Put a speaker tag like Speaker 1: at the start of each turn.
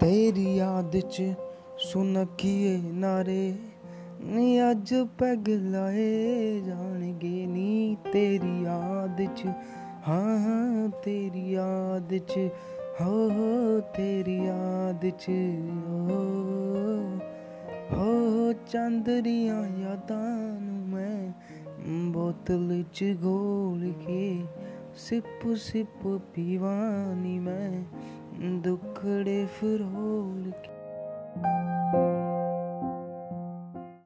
Speaker 1: ਤੇਰੀ ਯਾਦ ਚ ਸੁਨਖੀਏ ਨਾਰੇ, ਨੀ ਅੱਜ ਪੈਗ ਲਾਏ ਜਾਣਗੇ, ਨੀ ਤੇਰੀ ਯਾਦ ਚ। ਹਾਂ ਹਾਂ, ਤੇਰੀ ਯਾਦ ਚ, ਹੋ ਹੋ, ਤੇਰੀ ਯਾਦ ਚ। ਹੋ ਹੋ ਚੰਦਰੀਆਂ ਯਾਦਾਂ ਨੂੰ ਮੈਂ ਬੋਤਲ ਚ ਘੋਲ ਕੇ ਸਿਪ ਸਿਪ ਪੀਵਾਨੀ ਮੈਂ। टुकड़े फिर होल के